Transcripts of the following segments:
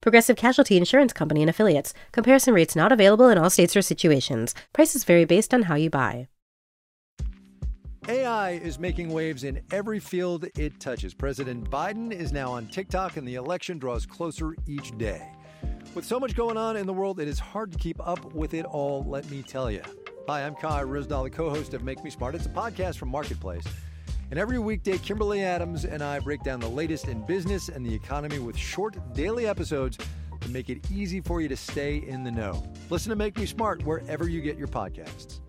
Progressive Casualty Insurance Company and Affiliates. Comparison rates not available in all states or situations. Prices vary based on how you buy. AI is making waves in every field it touches. President Biden is now on TikTok, and the election draws closer each day. With so much going on in the world, it is hard to keep up with it all, let me tell you. Hi, I'm Kai Ryssdal, the co host of Make Me Smart. It's a podcast from Marketplace. And every weekday, Kimberly Adams and I break down the latest in business and the economy with short daily episodes to make it easy for you to stay in the know. Listen to Make Me Smart wherever you get your podcasts.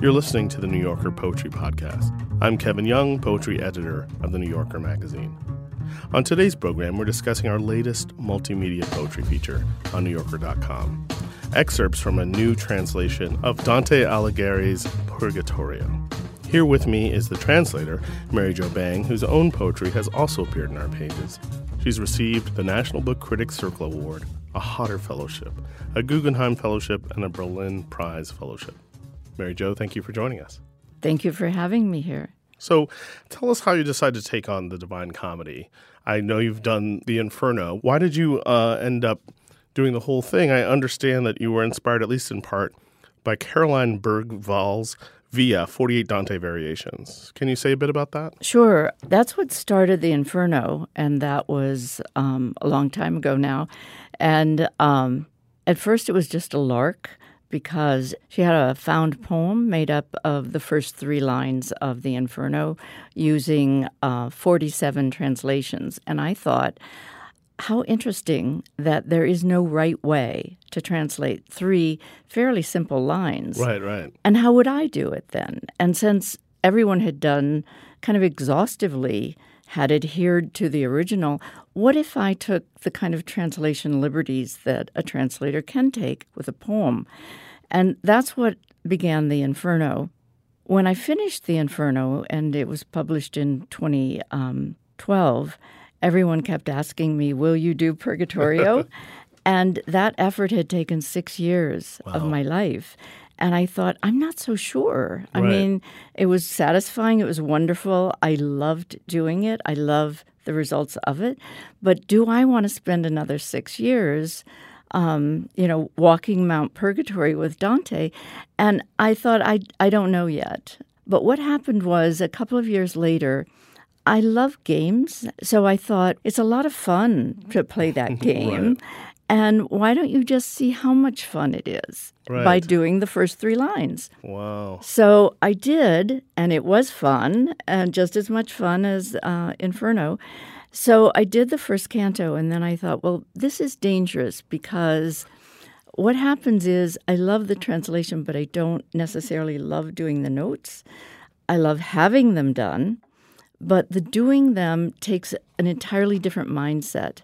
You're listening to the New Yorker Poetry Podcast. I'm Kevin Young, poetry editor of the New Yorker magazine. On today's program, we're discussing our latest multimedia poetry feature on NewYorker.com. Excerpts from a new translation of Dante Alighieri's Purgatorio. Here with me is the translator, Mary Jo Bang, whose own poetry has also appeared in our pages. She's received the National Book Critics Circle Award, a Hodder Fellowship, a Guggenheim Fellowship, and a Berlin Prize Fellowship. Mary Jo, thank you for joining us. Thank you for having me here. So, tell us how you decided to take on the Divine Comedy. I know you've done the Inferno. Why did you uh, end up doing the whole thing? I understand that you were inspired, at least in part, by Caroline Bergvall's Via 48 Dante Variations. Can you say a bit about that? Sure. That's what started the Inferno, and that was um, a long time ago now. And um, at first, it was just a lark because she had a found poem made up of the first three lines of the Inferno using uh, 47 translations. And I thought, how interesting that there is no right way to translate three fairly simple lines. Right, right. And how would I do it then? And since everyone had done kind of exhaustively had adhered to the original, what if I took the kind of translation liberties that a translator can take with a poem? And that's what began the Inferno. When I finished the Inferno, and it was published in 2012, everyone kept asking me, Will you do Purgatorio? and that effort had taken six years wow. of my life. And I thought, I'm not so sure. I right. mean, it was satisfying. It was wonderful. I loved doing it. I love the results of it. But do I want to spend another six years, um, you know, walking Mount Purgatory with Dante? And I thought, I, I don't know yet. But what happened was a couple of years later, I love games. So I thought it's a lot of fun to play that game. right. And why don't you just see how much fun it is right. by doing the first three lines? Wow. So I did, and it was fun, and just as much fun as uh, Inferno. So I did the first canto, and then I thought, well, this is dangerous because what happens is I love the translation, but I don't necessarily love doing the notes. I love having them done, but the doing them takes an entirely different mindset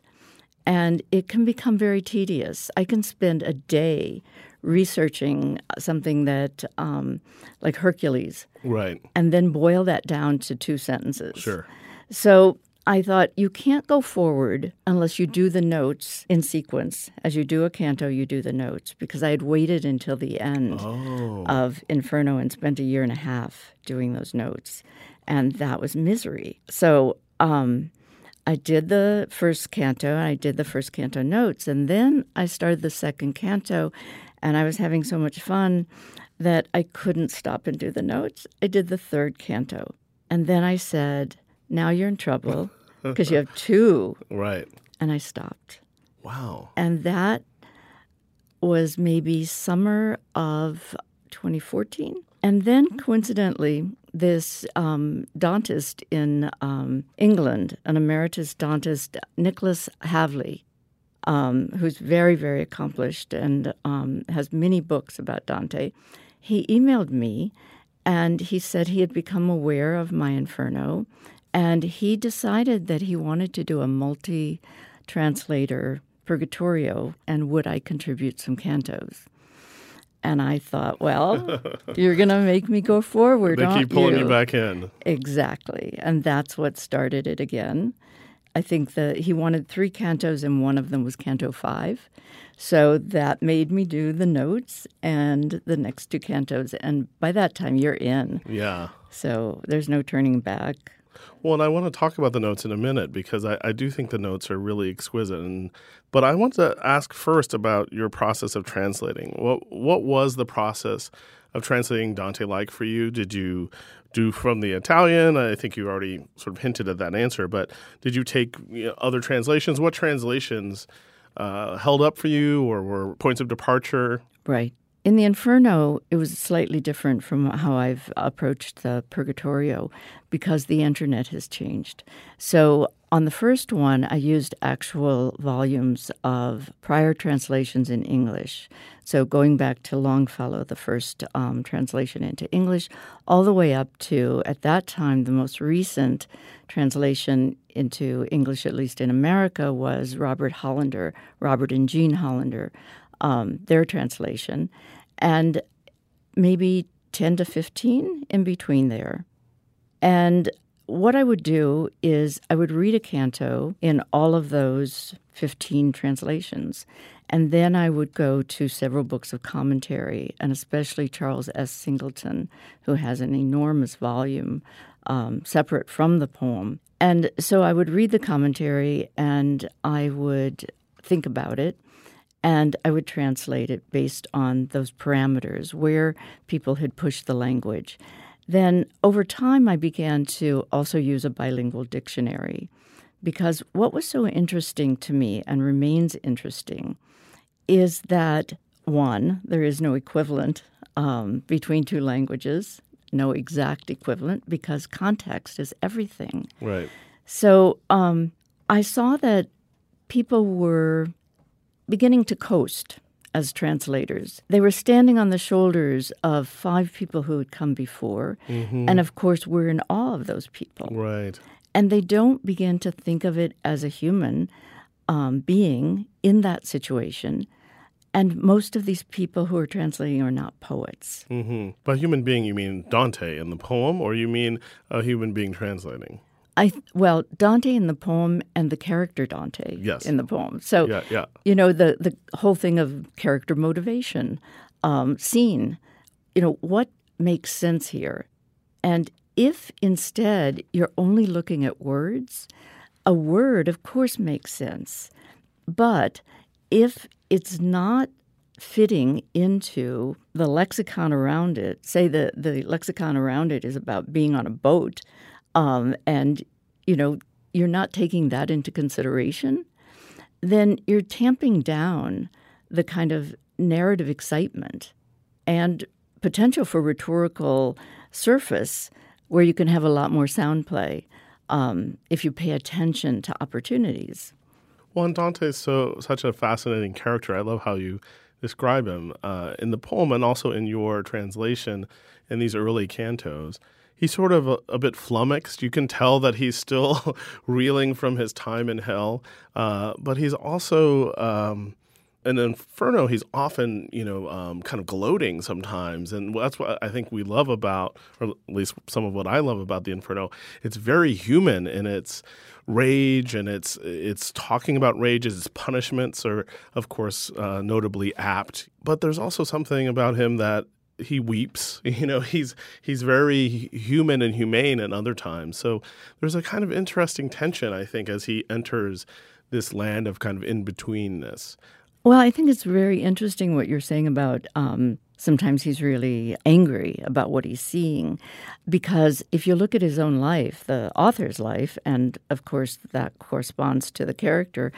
and it can become very tedious. I can spend a day researching something that, um, like Hercules, right, and then boil that down to two sentences. Sure. So I thought you can't go forward unless you do the notes in sequence. As you do a canto, you do the notes because I had waited until the end oh. of Inferno and spent a year and a half doing those notes, and that was misery. So. Um, I did the first canto, I did the first canto notes, and then I started the second canto, and I was having so much fun that I couldn't stop and do the notes. I did the third canto, and then I said, Now you're in trouble because you have two. Right. And I stopped. Wow. And that was maybe summer of 2014. And then coincidentally, this um, Dantist in um, England, an emeritus Dantist, Nicholas Havely, um, who's very, very accomplished and um, has many books about Dante, he emailed me and he said he had become aware of my Inferno and he decided that he wanted to do a multi translator Purgatorio, and would I contribute some cantos? And I thought, well, you're going to make me go forward. They keep pulling you? you back in. Exactly. And that's what started it again. I think that he wanted three cantos, and one of them was Canto 5. So that made me do the notes and the next two cantos. And by that time, you're in. Yeah. So there's no turning back. Well, and I want to talk about the notes in a minute because I, I do think the notes are really exquisite. And but I want to ask first about your process of translating. What what was the process of translating Dante like for you? Did you do from the Italian? I think you already sort of hinted at that answer, but did you take you know, other translations? What translations uh, held up for you, or were points of departure? Right. In the Inferno, it was slightly different from how I've approached the Purgatorio because the internet has changed. So, on the first one, I used actual volumes of prior translations in English. So, going back to Longfellow, the first um, translation into English, all the way up to, at that time, the most recent translation into English, at least in America, was Robert Hollander, Robert and Jean Hollander um, their translation, and maybe 10 to 15 in between there. And what I would do is I would read a canto in all of those 15 translations. And then I would go to several books of commentary, and especially Charles S. Singleton, who has an enormous volume um, separate from the poem. And so I would read the commentary and I would think about it and I would translate it based on those parameters where people had pushed the language. Then over time, I began to also use a bilingual dictionary because what was so interesting to me and remains interesting is that one, there is no equivalent um, between two languages, no exact equivalent because context is everything. Right. So um, I saw that people were beginning to coast as translators. They were standing on the shoulders of five people who had come before. Mm-hmm. And of course, we're in awe of those people. Right. And they don't begin to think of it as a human um, being in that situation. And most of these people who are translating are not poets. Mm-hmm. By human being, you mean Dante in the poem, or you mean a human being translating? I well Dante in the poem and the character Dante yes. in the poem. So yeah, yeah. you know the the whole thing of character motivation, um, scene. You know what makes sense here, and if instead you're only looking at words, a word of course makes sense, but if it's not fitting into the lexicon around it, say the the lexicon around it is about being on a boat um, and you know you're not taking that into consideration, then you're tamping down the kind of narrative excitement and potential for rhetorical surface where you can have a lot more sound play um, if you pay attention to opportunities. Well, and Dante is so such a fascinating character. I love how you describe him uh, in the poem and also in your translation in these early cantos he's sort of a, a, bit flummoxed. You can tell that he's still reeling from his time in hell, uh, but he's also. Um, in Inferno, he's often, you know, um, kind of gloating sometimes, and that's what I think we love about, or at least some of what I love about the Inferno. It's very human in its rage, and it's it's talking about rages. Its punishments are, of course, uh, notably apt, but there's also something about him that he weeps. You know, he's he's very human and humane at other times. So there's a kind of interesting tension, I think, as he enters this land of kind of in betweenness. Well, I think it's very interesting what you're saying about um, sometimes he's really angry about what he's seeing. Because if you look at his own life, the author's life, and of course that corresponds to the character,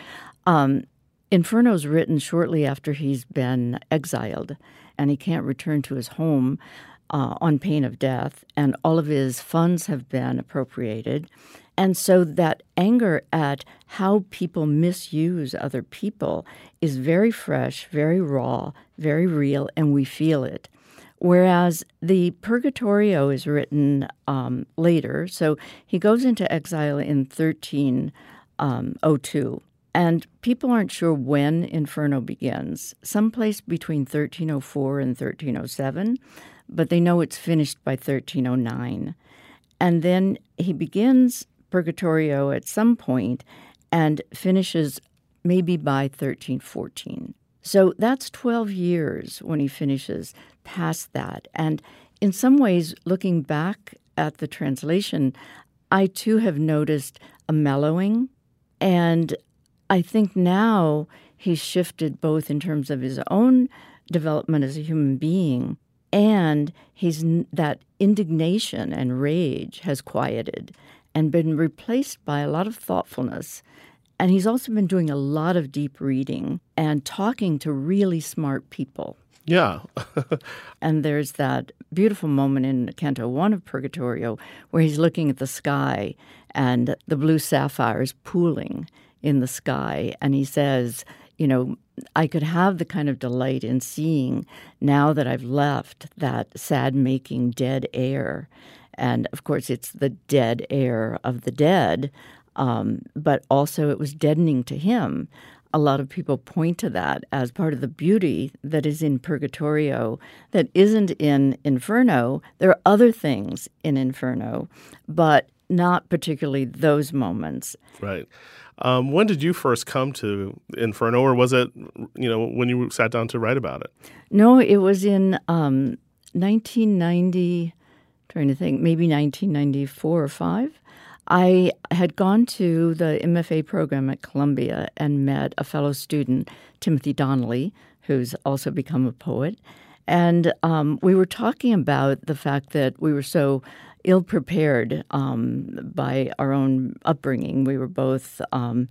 um, Inferno's written shortly after he's been exiled and he can't return to his home uh, on pain of death, and all of his funds have been appropriated. And so that anger at how people misuse other people is very fresh, very raw, very real, and we feel it. Whereas the Purgatorio is written um, later, so he goes into exile in 1302. Um, And people aren't sure when Inferno begins, someplace between 1304 and 1307, but they know it's finished by 1309. And then he begins Purgatorio at some point and finishes maybe by 1314. So that's 12 years when he finishes past that. And in some ways, looking back at the translation, I too have noticed a mellowing. And I think now he's shifted both in terms of his own development as a human being and he's that indignation and rage has quieted and been replaced by a lot of thoughtfulness and he's also been doing a lot of deep reading and talking to really smart people yeah. and there's that beautiful moment in Canto 1 of Purgatorio where he's looking at the sky and the blue sapphires pooling in the sky. And he says, you know, I could have the kind of delight in seeing now that I've left that sad making dead air. And of course, it's the dead air of the dead, um, but also it was deadening to him. A lot of people point to that as part of the beauty that is in Purgatorio that isn't in Inferno. There are other things in Inferno, but not particularly those moments. Right. Um, when did you first come to Inferno, or was it, you know, when you sat down to write about it? No, it was in um, 1990. Trying to think, maybe 1994 or five. I had gone to the MFA program at Columbia and met a fellow student, Timothy Donnelly, who's also become a poet. And um, we were talking about the fact that we were so ill prepared um, by our own upbringing. We were both, um,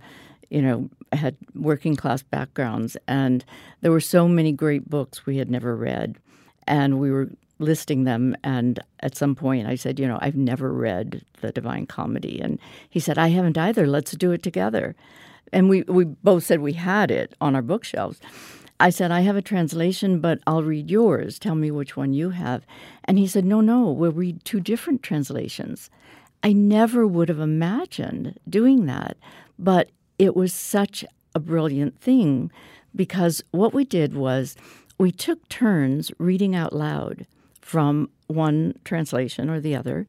you know, had working class backgrounds, and there were so many great books we had never read. And we were listing them. And at some point, I said, You know, I've never read the Divine Comedy. And he said, I haven't either. Let's do it together. And we, we both said we had it on our bookshelves. I said, I have a translation, but I'll read yours. Tell me which one you have. And he said, No, no, we'll read two different translations. I never would have imagined doing that, but it was such a brilliant thing because what we did was we took turns reading out loud from one translation or the other.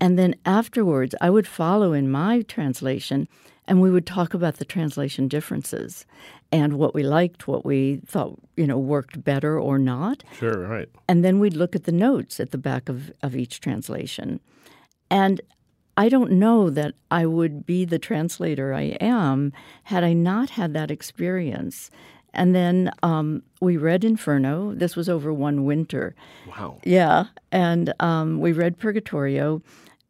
And then afterwards, I would follow in my translation and we would talk about the translation differences and what we liked, what we thought, you know, worked better or not. Sure, right. And then we'd look at the notes at the back of, of each translation. And I don't know that I would be the translator I am had I not had that experience. And then um, we read Inferno. This was over one winter. Wow. Yeah. And um, we read Purgatorio.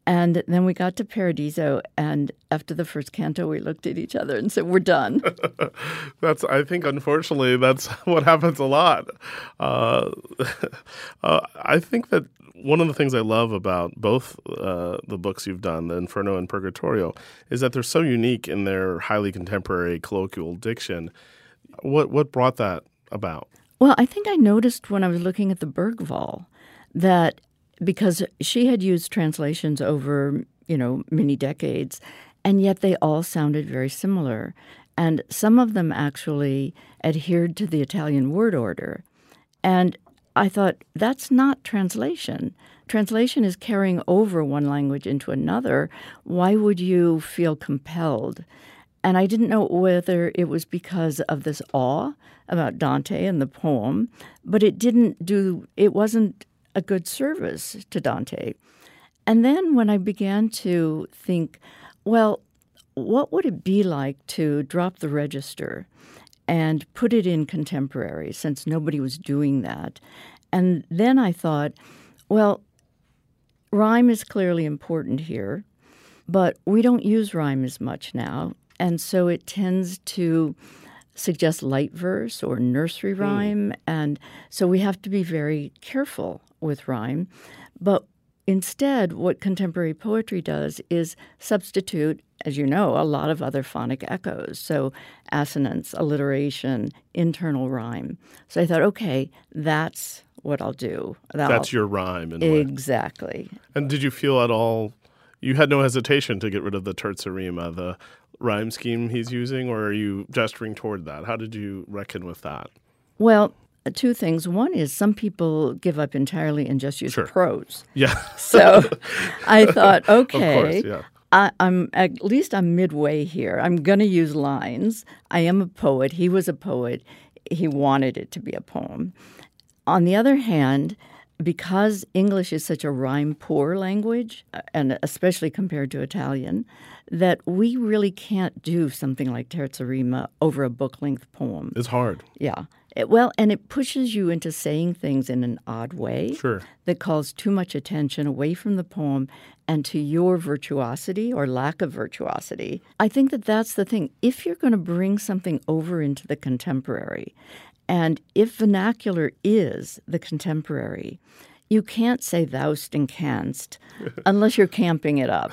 And then we got to Paradiso, and after the first canto, we looked at each other and said, "We're done." that's, I think, unfortunately, that's what happens a lot. Uh, uh, I think that one of the things I love about both uh, the books you've done, the Inferno and Purgatorio, is that they're so unique in their highly contemporary colloquial diction. What what brought that about? Well, I think I noticed when I was looking at the Bergvall that because she had used translations over, you know, many decades, and yet they all sounded very similar. And some of them actually adhered to the Italian word order. And I thought, that's not translation. Translation is carrying over one language into another. Why would you feel compelled? And I didn't know whether it was because of this awe about Dante and the poem, but it didn't do, it wasn't a good service to Dante. And then when I began to think, well, what would it be like to drop the register and put it in contemporary since nobody was doing that? And then I thought, well, rhyme is clearly important here, but we don't use rhyme as much now. And so it tends to suggest light verse or nursery hmm. rhyme. Mm. And so we have to be very careful with rhyme. But instead, what contemporary poetry does is substitute, as you know, a lot of other phonic echoes. So assonance, alliteration, internal rhyme. So I thought, okay, that's what I'll do. That'll, that's your rhyme. exactly. And did you feel at all you had no hesitation to get rid of the terza rima, the rhyme scheme he's using, or are you gesturing toward that? How did you reckon with that? Well, two things. One is some people give up entirely and just use Sure. prose. Yeah. So I thought, okay, course, yeah. I, I'm at least I'm midway here. I'm going to use lines. I am a poet. He was a poet. He wanted it to be a poem. On the other hand, because English is such a rhyme poor language, uh, and especially compared to Italian, that we really can't do something like Terza Rima over a book length poem. It's hard. Yeah. It- well, and it pushes you into saying things in an odd way Sure. that calls too much attention away from the poem and to your virtuosity or lack of virtuosity. I think that that's the thing. If you're going to bring something over into the contemporary, and if vernacular is the contemporary, you can't say thou'st and canst unless you're camping it up.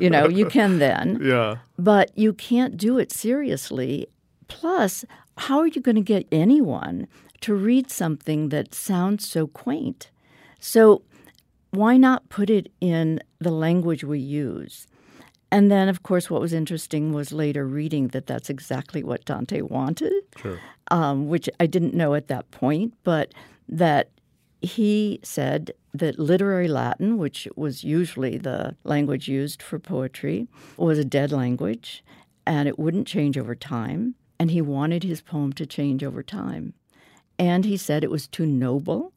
You know, you can then Yeah. but you can't do it seriously. Plus, how are you going to get anyone to read something that sounds so quaint? So, why not put it in the language we use? And then, of course, what was interesting was later reading that that's exactly what Dante wanted, Sure. um, which I didn't know at that point, but that he said that literary Latin, which was usually the language used for poetry, was a dead language and it wouldn't change over time. And he wanted his poem to change over time. And he said it was too noble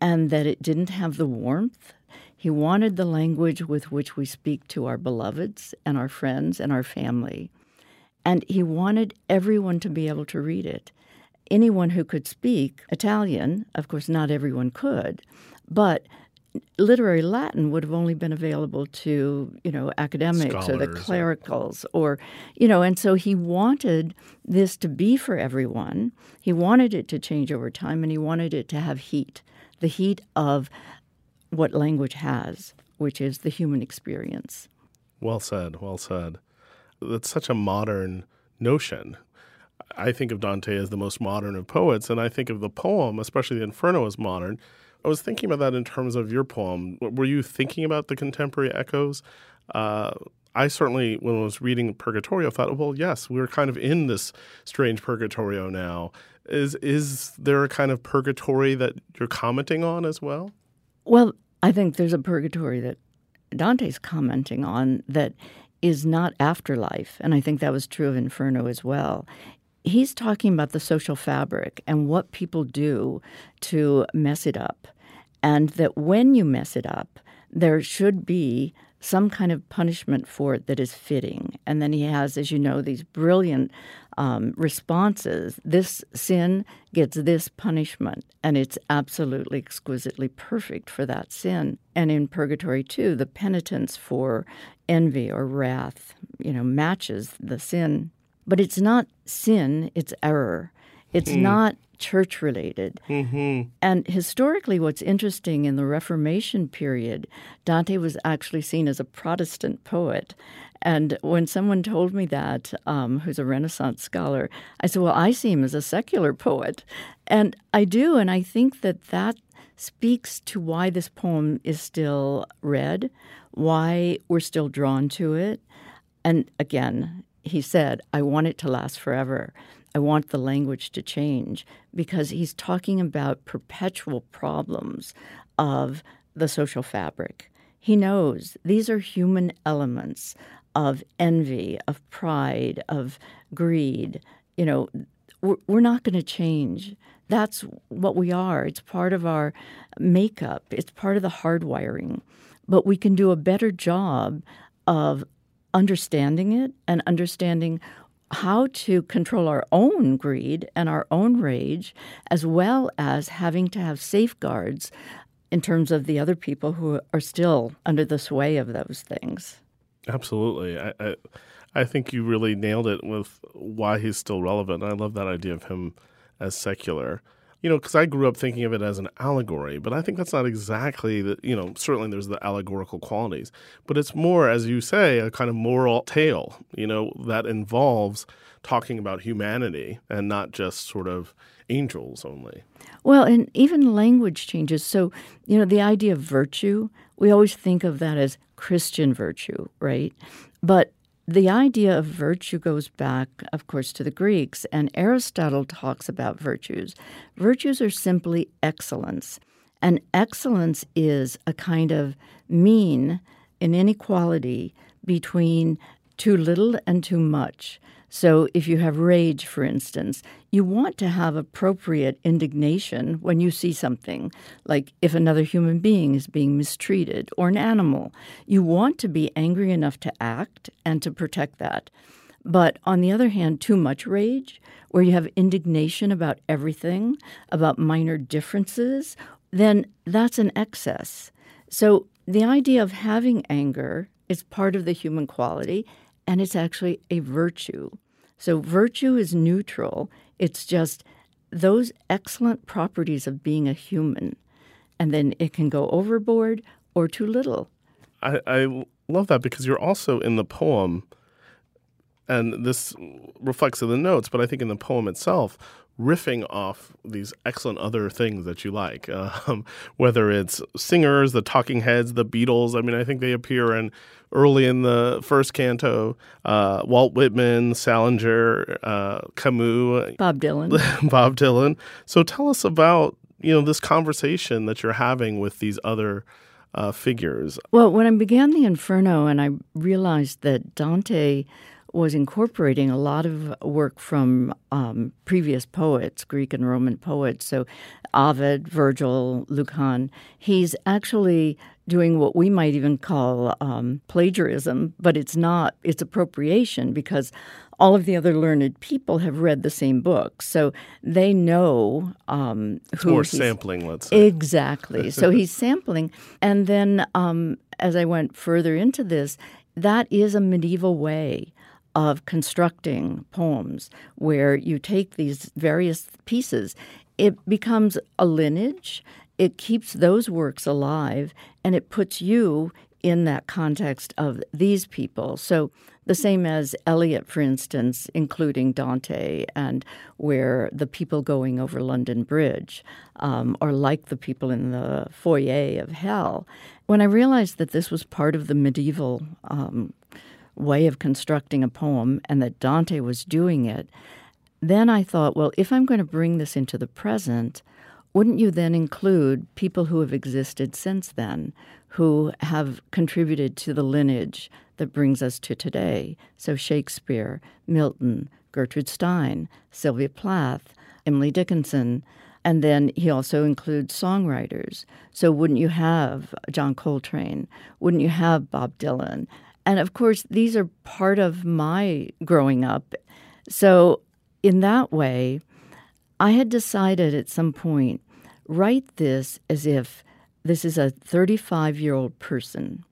and that it didn't have the warmth. He wanted the language with which we speak to our beloveds and our friends and our family. And he wanted everyone to be able to read it. Anyone who could speak Italian, of course, not everyone could, but literary Latin would have only been available to, you know, academics or the Scholars or- clericals or, you know, and so he wanted this to be for everyone. He wanted it to change over time and he wanted it to have heat, the heat of what language has, which is the human experience. Well said. Well said. That's such a modern notion. I think of Dante as the most modern of poets, and I think of the poem, especially the Inferno, as modern. I was thinking about that in terms of your poem. Were you thinking about the contemporary echoes? Uh, I certainly, when I was reading Purgatorio, thought, well, yes, we're kind of in this strange Purgatorio now. Is is there a kind of purgatory that you're commenting on as well? Well, I think there's a purgatory that Dante's commenting on that is not afterlife. And I think that was true of Inferno as well. He's talking about the social fabric and what people do to mess it up. And that when you mess it up, there should be some kind of punishment for it that is fitting. And then he has, as you know, these brilliant um, responses. This sin gets this punishment, and it's absolutely exquisitely perfect for that sin. And in Purgatory, too, the penitence for envy or wrath, you know, matches the sin. But it's not sin, it's error. It's not church related. And historically, what's interesting in the Reformation period, Dante was actually seen as a Protestant poet. And when someone told me that, um, who's a Renaissance scholar, I said, Well, I see him as a secular poet. And I do. And I think that that speaks to why this poem is still read, why we're still drawn to it. And again, he said, I want it to last forever. I want the language to change because he's talking about perpetual problems of the social fabric. He knows these are human elements of envy, of pride, of greed. You know, we're, we're not going to change. That's what we are. It's part of our makeup, it's part of the hardwiring. But we can do a better job of understanding it and understanding how to control our own greed and our own rage, as well as having to have safeguards in terms of the other people who are still under the sway of those things. Absolutely. I, I I think you really nailed it with why he's still relevant. I love that idea of him as secular. You know, because I grew up thinking of it as an allegory, but I think that's not exactly the. You know, certainly there's the allegorical qualities, but it's more, as you say, a kind of moral tale. You know, that involves talking about humanity and not just sort of angels only. Well, and even language changes. So, you know, the idea of virtue, we always think of that as Christian virtue, right? But the idea of virtue goes back, of course, to the Greeks, and Aristotle talks about virtues. Virtues are simply excellence, and excellence is a kind of mean in inequality between too little and too much. So, if you have rage, for instance, you want to have appropriate indignation when you see something, like if another human being is being mistreated or an animal. You want to be angry enough to act and to protect that. But on the other hand, too much rage, where you have indignation about everything, about minor differences, then that's an excess. So, the idea of having anger is part of the human quality and it's actually a virtue. So, virtue is neutral, it's just those excellent properties of being a human. And then it can go overboard or too little. I, I love that because you're also in the poem, and this reflects in the notes, but I think in the poem itself, riffing off these excellent other things that you like, um, whether it's singers, the Talking Heads, the Beatles. I mean, I think they appear in early in the first canto. Uh, Walt Whitman, Salinger, uh, Camus, Bob Dylan, Bob Dylan. So tell us about you know this conversation that you're having with these other. Uh, figures. Well, when I began the Inferno and I realized that Dante was incorporating a lot of work from um, previous poets, Greek and Roman poets. So Ovid, Virgil, Lucan. He's actually doing what we might even call um, plagiarism, but it's not, it's appropriation because all of the other learned people have read the same book. So they know um, it's who. more sampling, let's say. Exactly. so he's sampling. And then um, as I went further into this, that is a medieval way of constructing poems where you take these various pieces. It becomes a lineage, it keeps those works alive, and it puts you in that context of these people. So, the same as Eliot, for instance, including Dante, and where the people going over London Bridge um, are like the people in the foyer of hell. When I realized that this was part of the medieval um, way of constructing a poem and that Dante was doing it, then I thought, well, if I'm going to bring this into the present, wouldn't you then include people who have existed since then, who have contributed to the lineage that brings us to today? So Shakespeare, Milton, Gertrude Stein, Sylvia Plath, Emily Dickinson, and then he also includes songwriters. So wouldn't you have John Coltrane? Wouldn't you have Bob Dylan? And of course, these are part of my growing up. So, in that way, I had decided at some point write this as if this is a 35 year old person.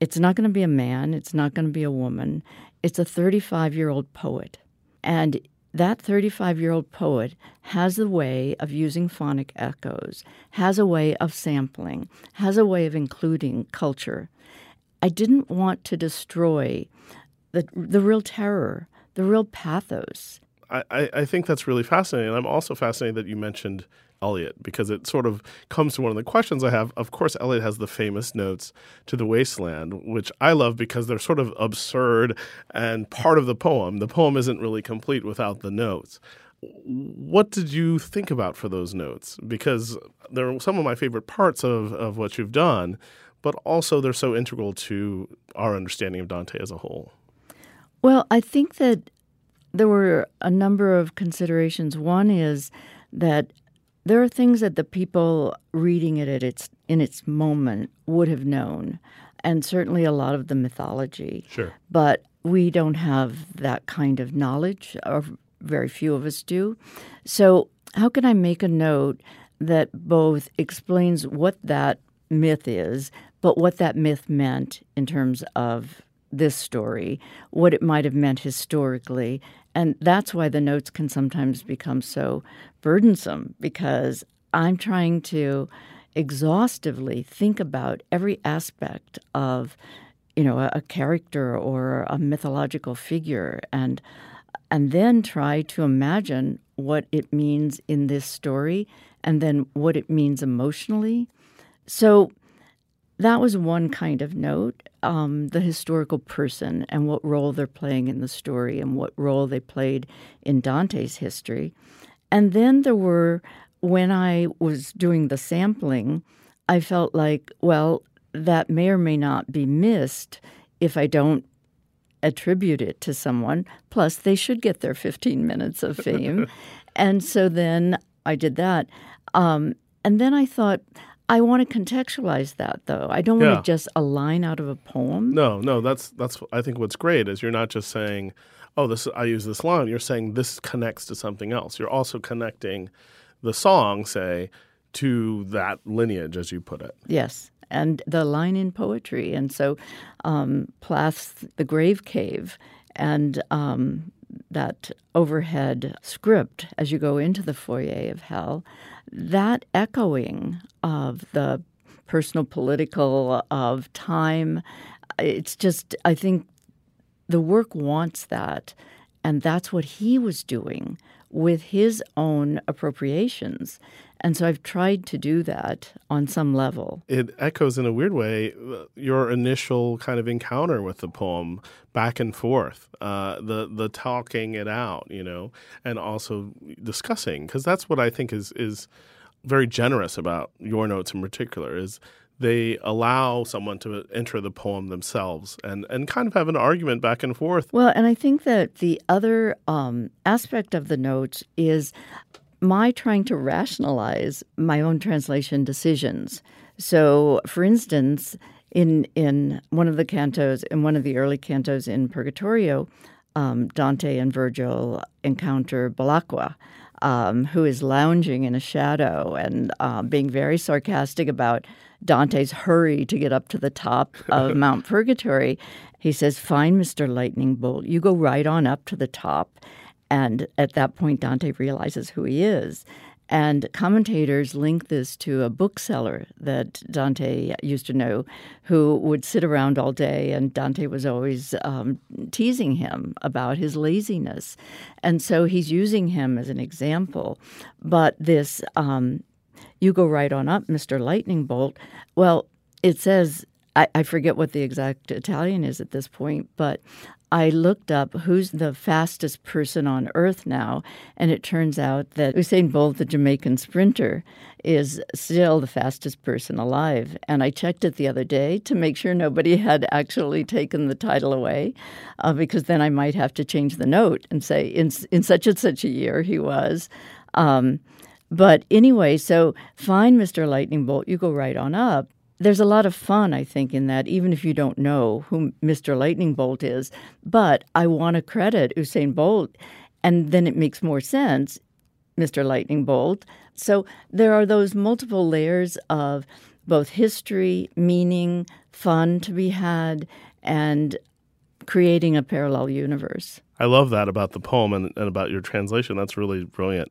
It's not going to be a man, it's not going to be a woman. It's a 35 year old poet. And that 35 year old poet has a way of using phonic echoes, has a way of sampling, has a way of including culture. I didn't want to destroy the the real terror, the real pathos. I, I think that's really fascinating. And I'm also fascinated that you mentioned Eliot because it sort of comes to one of the questions I have. Of course, Eliot has the famous notes to the wasteland, which I love because they're sort of absurd and part of the poem. The poem isn't really complete without the notes. What did you think about for those notes? Because they're some of my favorite parts of, of what you've done but also they're so integral to our understanding of Dante as a whole. Well, I think that there were a number of considerations. One is that there are things that the people reading it at its in its moment would have known, and certainly a lot of the mythology. Sure. But we don't have that kind of knowledge, or very few of us do. So, how can I make a note that both explains what that myth is, but what that myth meant in terms of this story, what it might have meant historically. And that's why the notes can sometimes become so burdensome because I'm trying to exhaustively think about every aspect of you know a, a character or a mythological figure and and then try to imagine what it means in this story and then what it means emotionally so that was one kind of note. um, the historical person and what role they're playing in the story and what role they played in Dante's history. And then there were, when I was doing the sampling, I felt like, well, that may or may not be missed if I don't attribute it to someone. Plus, they should get their 15 minutes of fame. and so then I did that. Um, and then I thought, I want to contextualize that though. I don't want Yeah. to just a line out of a poem. No, no, that's that's I think what's great is you're not just saying, "Oh, this I use this line." You're saying this connects to something else. You're also connecting the song, say, to that lineage, as you put it. Yes. And the line in poetry. And so um, Plath's The Grave Cave and um, that overhead script as you go into the foyer of hell, that echoing of the personal, political, of time, it's just, I think the work wants that. And that's what he was doing with his own appropriations. And so I've tried to do that on some level. It echoes in a weird way uh, your initial kind of encounter with the poem, back and forth, uh, the the talking it out, you know, and also discussing, because that's what I think is is very generous about your notes in particular is they allow someone to enter the poem themselves and, and kind of have an argument back and forth. Well, and I think that the other um, aspect of the notes is my trying to rationalize my own translation decisions. So, for instance, in in one of the cantos, in one of the early cantos in Purgatorio, um, Dante and Virgil encounter Belacqua, um, who is lounging in a shadow and uh, being very sarcastic about Dante's hurry to get up to the top of Mount Purgatory. He says, Fine, Mr. Lightning Bolt, you go right on up to the top. And at that point, Dante realizes who he is. And commentators link this to a bookseller that Dante used to know who would sit around all day, and Dante was always um, teasing him about his laziness. And so he's using him as an example. But this, um, you go right on up, Mr. Lightning Bolt, well, it says, I, I forget what the exact Italian is at this point, but I looked up who's the fastest person on earth now, and it turns out that Usain Bolt, the Jamaican sprinter, is still the fastest person alive. And I checked it the other day to make sure nobody had actually taken the title away, uh, because then I might have to change the note and say, in, in such and such a year he was. Um, but anyway, so fine, Mr. Lightning Bolt, you go right on up there's a lot of fun, I think, in that, even if you don't know who Mr. Lightning Bolt is. But I want to credit Usain Bolt, and then it makes more sense, Mr. Lightning Bolt. So there are those multiple layers of both history, meaning, fun to be had, and creating a parallel universe. I love that about the poem and, and about your translation. That's really brilliant.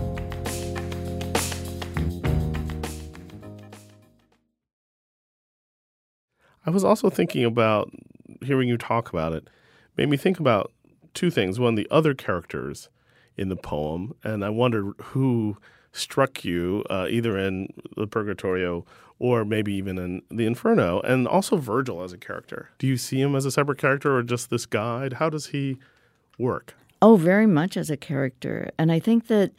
I was also thinking about hearing you talk about it, made me think about two things. One, the other characters in the poem, and I wondered who struck you, uh, either in the Purgatorio or maybe even in the Inferno, and also Virgil as a character. Do you see him as a separate character or just this guide? How does he work? Oh, very much as a character. And I think that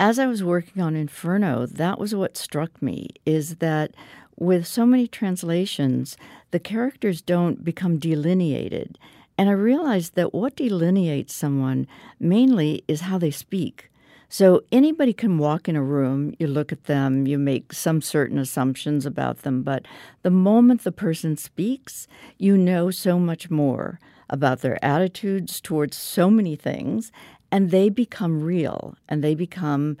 as I was working on Inferno, that was what struck me is that with so many translations, the characters don't become delineated. And I realized that what delineates someone mainly is how they speak. So anybody can walk in a room, you look at them, you make some certain assumptions about them, but the moment the person speaks, you know so much more about their attitudes towards so many things, and they become real and they become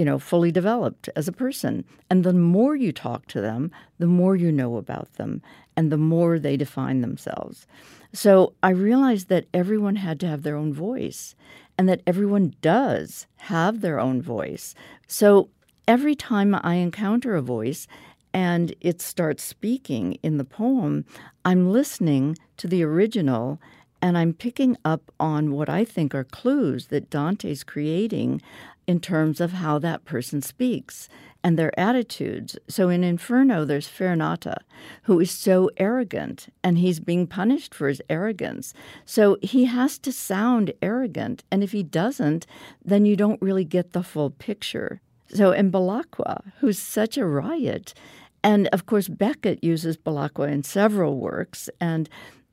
you know, fully developed as a person. And the more you talk to them, the more you know about them and the more they define themselves. So I realized that everyone had to have their own voice and that everyone does have their own voice. So every time I encounter a voice and it starts speaking in the poem, I'm listening to the original and I'm picking up on what I think are clues that Dante's creating in terms of how that person speaks and their attitudes. So in Inferno, there's Farinata, who is so arrogant, and he's being punished for his arrogance. So he has to sound arrogant, and if he doesn't, then you don't really get the full picture. So in Belacqua, who's such a riot, and of course, Beckett uses Belacqua in several works, and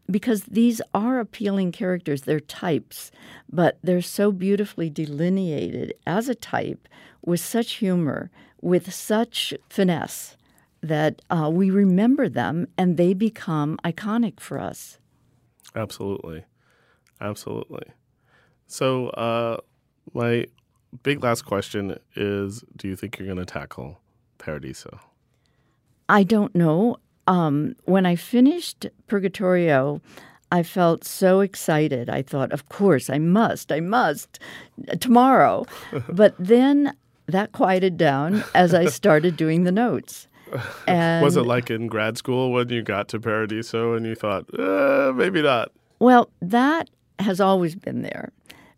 because these are appealing characters, they're types, but they're so beautifully delineated as a type with such humor with such finesse that uh, we remember them and they become iconic for us. Absolutely. Absolutely. So, uh, my big last question is Do you think you're going to tackle Paradiso? I don't know. Um, when I finished Purgatorio, I felt so excited. I thought, of course, I must, I must tomorrow. but then that quieted down as I started doing the notes. And was it like in grad school when you got to Paradiso and you thought, eh, maybe not? Well, that has always been there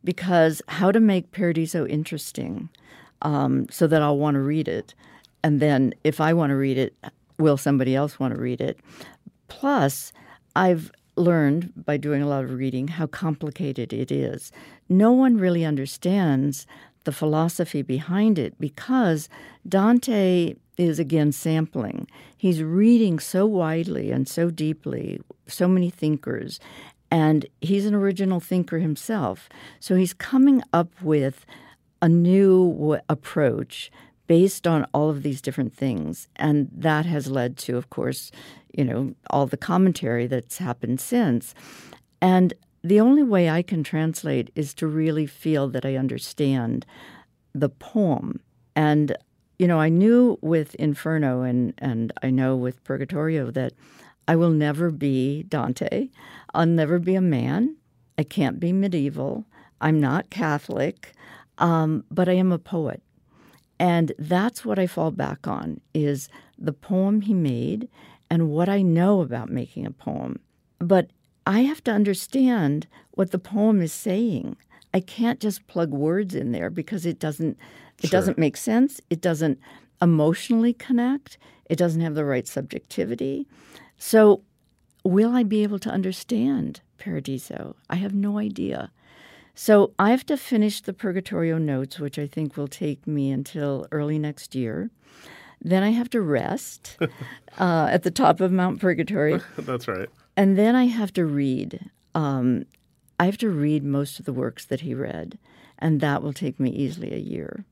because how to make Paradiso interesting um, so that I'll want to read it. And then if I want to read it, will somebody else want to read it? Plus, I've learned by doing a lot of reading how complicated it is. No one really understands the philosophy behind it because Dante is again sampling. He's reading so widely and so deeply, so many thinkers, and he's an original thinker himself. So he's coming up with a new w- approach based on all of these different things. And that has led to, of course, you know, all the commentary that's happened since. And the only way I can translate is to really feel that I understand the poem. And, you know, I knew with Inferno and, and I know with Purgatorio that I will never be Dante. I'll never be a man. I can't be medieval. I'm not Catholic, um, but I am a poet. And that's what I fall back on is the poem he made and what I know about making a poem. But I have to understand what the poem is saying. I can't just plug words in there because it doesn't it sure. doesn't make sense. It doesn't emotionally connect. It doesn't have the right subjectivity. So will I be able to understand Paradiso? I have no idea. So I have to finish the Purgatorio notes, which I think will take me until early next year. Then I have to rest uh, at the top of Mount Purgatory. That's right. And then I have to read. Um, I have to read most of the works that he read, and that will take me easily a year.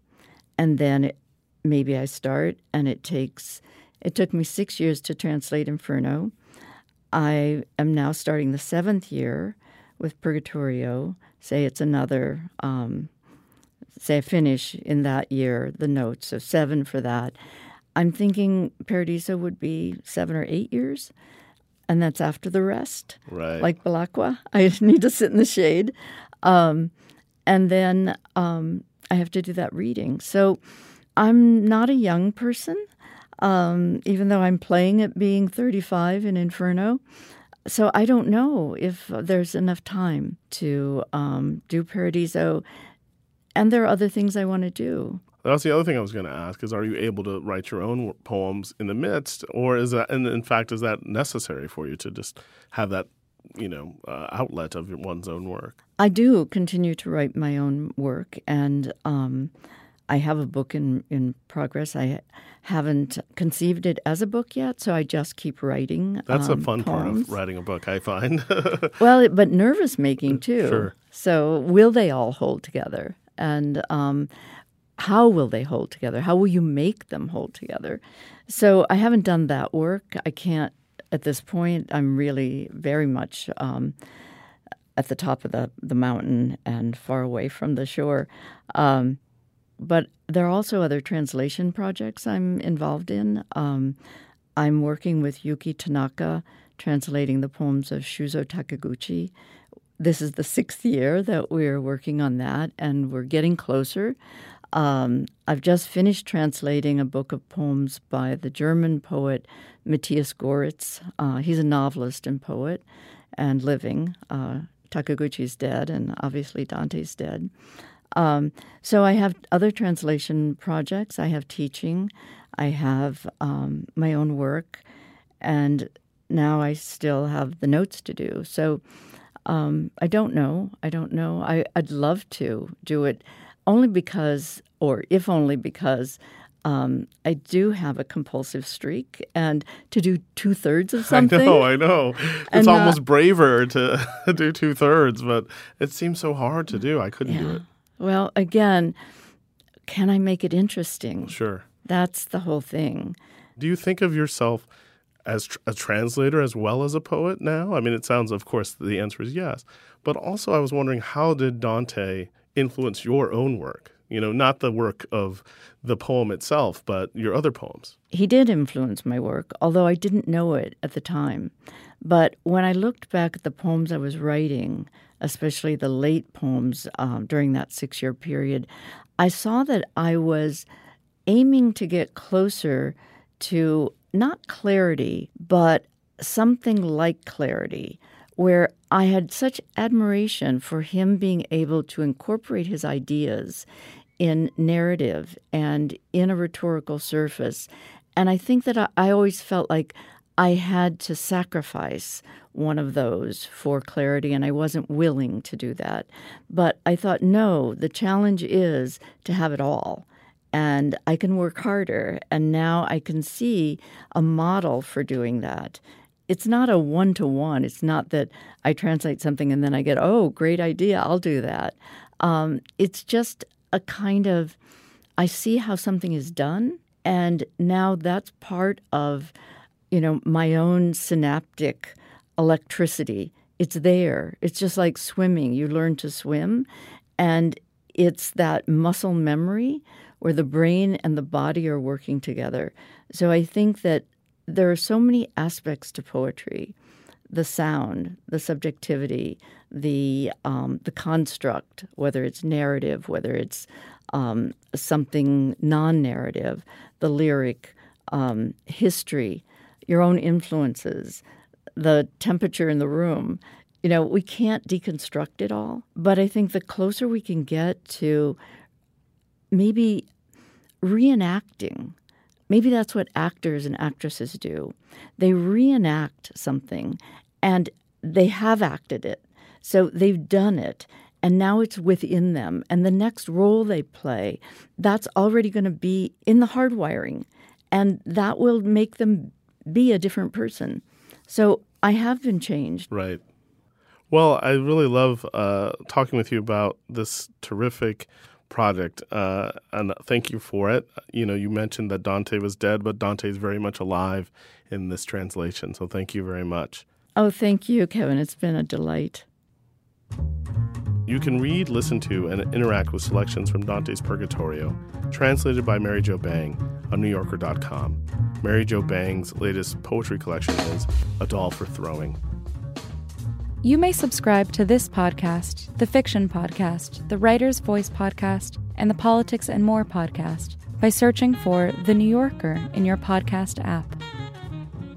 And then it, maybe I start, and it takes. It took me six years to translate Inferno. I am now starting the seventh year with Purgatorio. Say it's another. Um, say I finish in that year the notes, so seven for that. I'm thinking Paradiso would be seven or eight years and that's after the rest. Right. Like Belacqua, I need to sit in the shade. Um, and then um, I have to do that reading. So I'm not a young person, um, even though I'm playing at being 35 in Inferno. So I don't know if there's enough time to um, do Paradiso. And there are other things I want to do. That's the other thing I was going to ask: is are you able to write your own poems in the midst, or is that, and in fact, is that necessary for you to just have that, you know, uh, outlet of one's own work? I do continue to write my own work, and um, I have a book in, in progress. I haven't conceived it as a book yet, so I just keep writing. That's um, a fun poems. part of writing a book, I find. well, but nervous making too. Sure. So will they all hold together? And um, how will they hold together? How will you make them hold together? So I haven't done that work. I can't at this point. I'm really very much um, at the top of the, the mountain and far away from the shore. Um, but there are also other translation projects I'm involved in. Um, I'm working with Yuki Tanaka, translating the poems of Shuzo Takiguchi. This is the sixth year that we're working on that, and we're getting closer. Um, I've just finished translating a book of poems by the German poet Matthias Goritz. Uh, he's a novelist and poet and living. Uh, Takiguchi's dead, and obviously Dante's dead. Um, so I have other translation projects. I have teaching. I have um, my own work, and now I still have the notes to do. So um, I don't know. I don't know. I, I'd love to do it, only because, or if only because. Um, I do have a compulsive streak, and to do two thirds of something. I know, I know. It's uh, almost braver to do two thirds, but it seems so hard to do. I couldn't do it. Well, again, can I make it interesting? Sure. That's the whole thing. Do you think of yourself as tr- a translator as well as a poet now? I mean, it sounds, of course, the answer is yes. But also, I was wondering how did Dante influence your own work? You know, not the work of the poem itself, but your other poems. He did influence my work, although I didn't know it at the time. But when I looked back at the poems I was writing, especially the late poems um, during that six year period, I saw that I was aiming to get closer to not clarity, but something like clarity, where I had such admiration for him being able to incorporate his ideas in narrative and in a rhetorical surface. And I think that I, I always felt like I had to sacrifice one of those for clarity, and I wasn't willing to do that. But I thought, no, the challenge is to have it all. And I can work harder. And now I can see a model for doing that. It's not a one to one. It's not that I translate something and then I get, oh, great idea, I'll do that. Um, it's just a kind of, I see how something is done, and now that's part of, you know, my own synaptic electricity. It's there. It's just like swimming. You learn to swim, and it's that muscle memory where the brain and the body are working together. So I think that there are so many aspects to poetry the sound, the subjectivity, the um, the construct, whether it's narrative, whether it's um, something non-narrative, the lyric, um, history, your own influences, the temperature in the room. You know, we can't deconstruct it all, but I think the closer we can get to maybe reenacting Maybe that's what actors and actresses do. They reenact something and they have acted it. So they've done it and now it's within them. And the next role they play, that's already going to be in the hardwiring and that will make them be a different person. So I have been changed. Right. Well, I really love uh, talking with you about this terrific project, uh, and thank you for it. You know, you mentioned that Dante was dead, but Dante is very much alive in this translation. So thank you very much. Oh, thank you, Kevin. It's been a delight. You can read, listen to, and interact with selections from Dante's Purgatorio, translated by Mary Jo Bang on NewYorker.com. Mary Jo Bang's latest poetry collection is A Doll for Throwing. You may subscribe to this podcast, the Fiction Podcast, the Writer's Voice Podcast, and the Politics and More Podcast by searching for The New Yorker in your podcast app.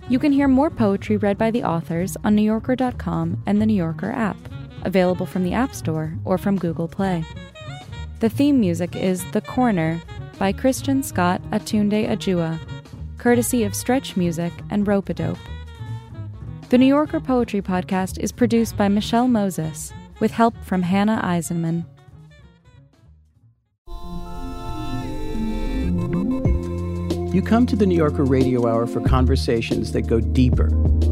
You can hear more poetry read by the authors on NewYorker.com and the New Yorker app, available from the App Store or from Google Play. The theme music is The Corner by Christian Scott Atunde Adjuah, courtesy of Stretch Music and Rope-A-Dope. The New Yorker Poetry Podcast is produced by Michelle Moses, with help from Hannah Eisenman. You come to the New Yorker Radio Hour for conversations that go deeper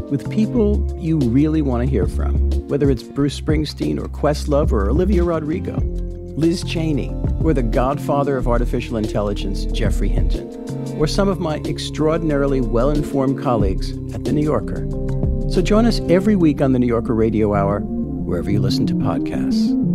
with people you really want to hear from, whether it's Bruce Springsteen or Questlove or Olivia Rodrigo, Liz Cheney, or the godfather of artificial intelligence, Geoffrey Hinton, or some of my extraordinarily well informed colleagues at The New Yorker. So join us every week on the New Yorker Radio Hour, wherever you listen to podcasts.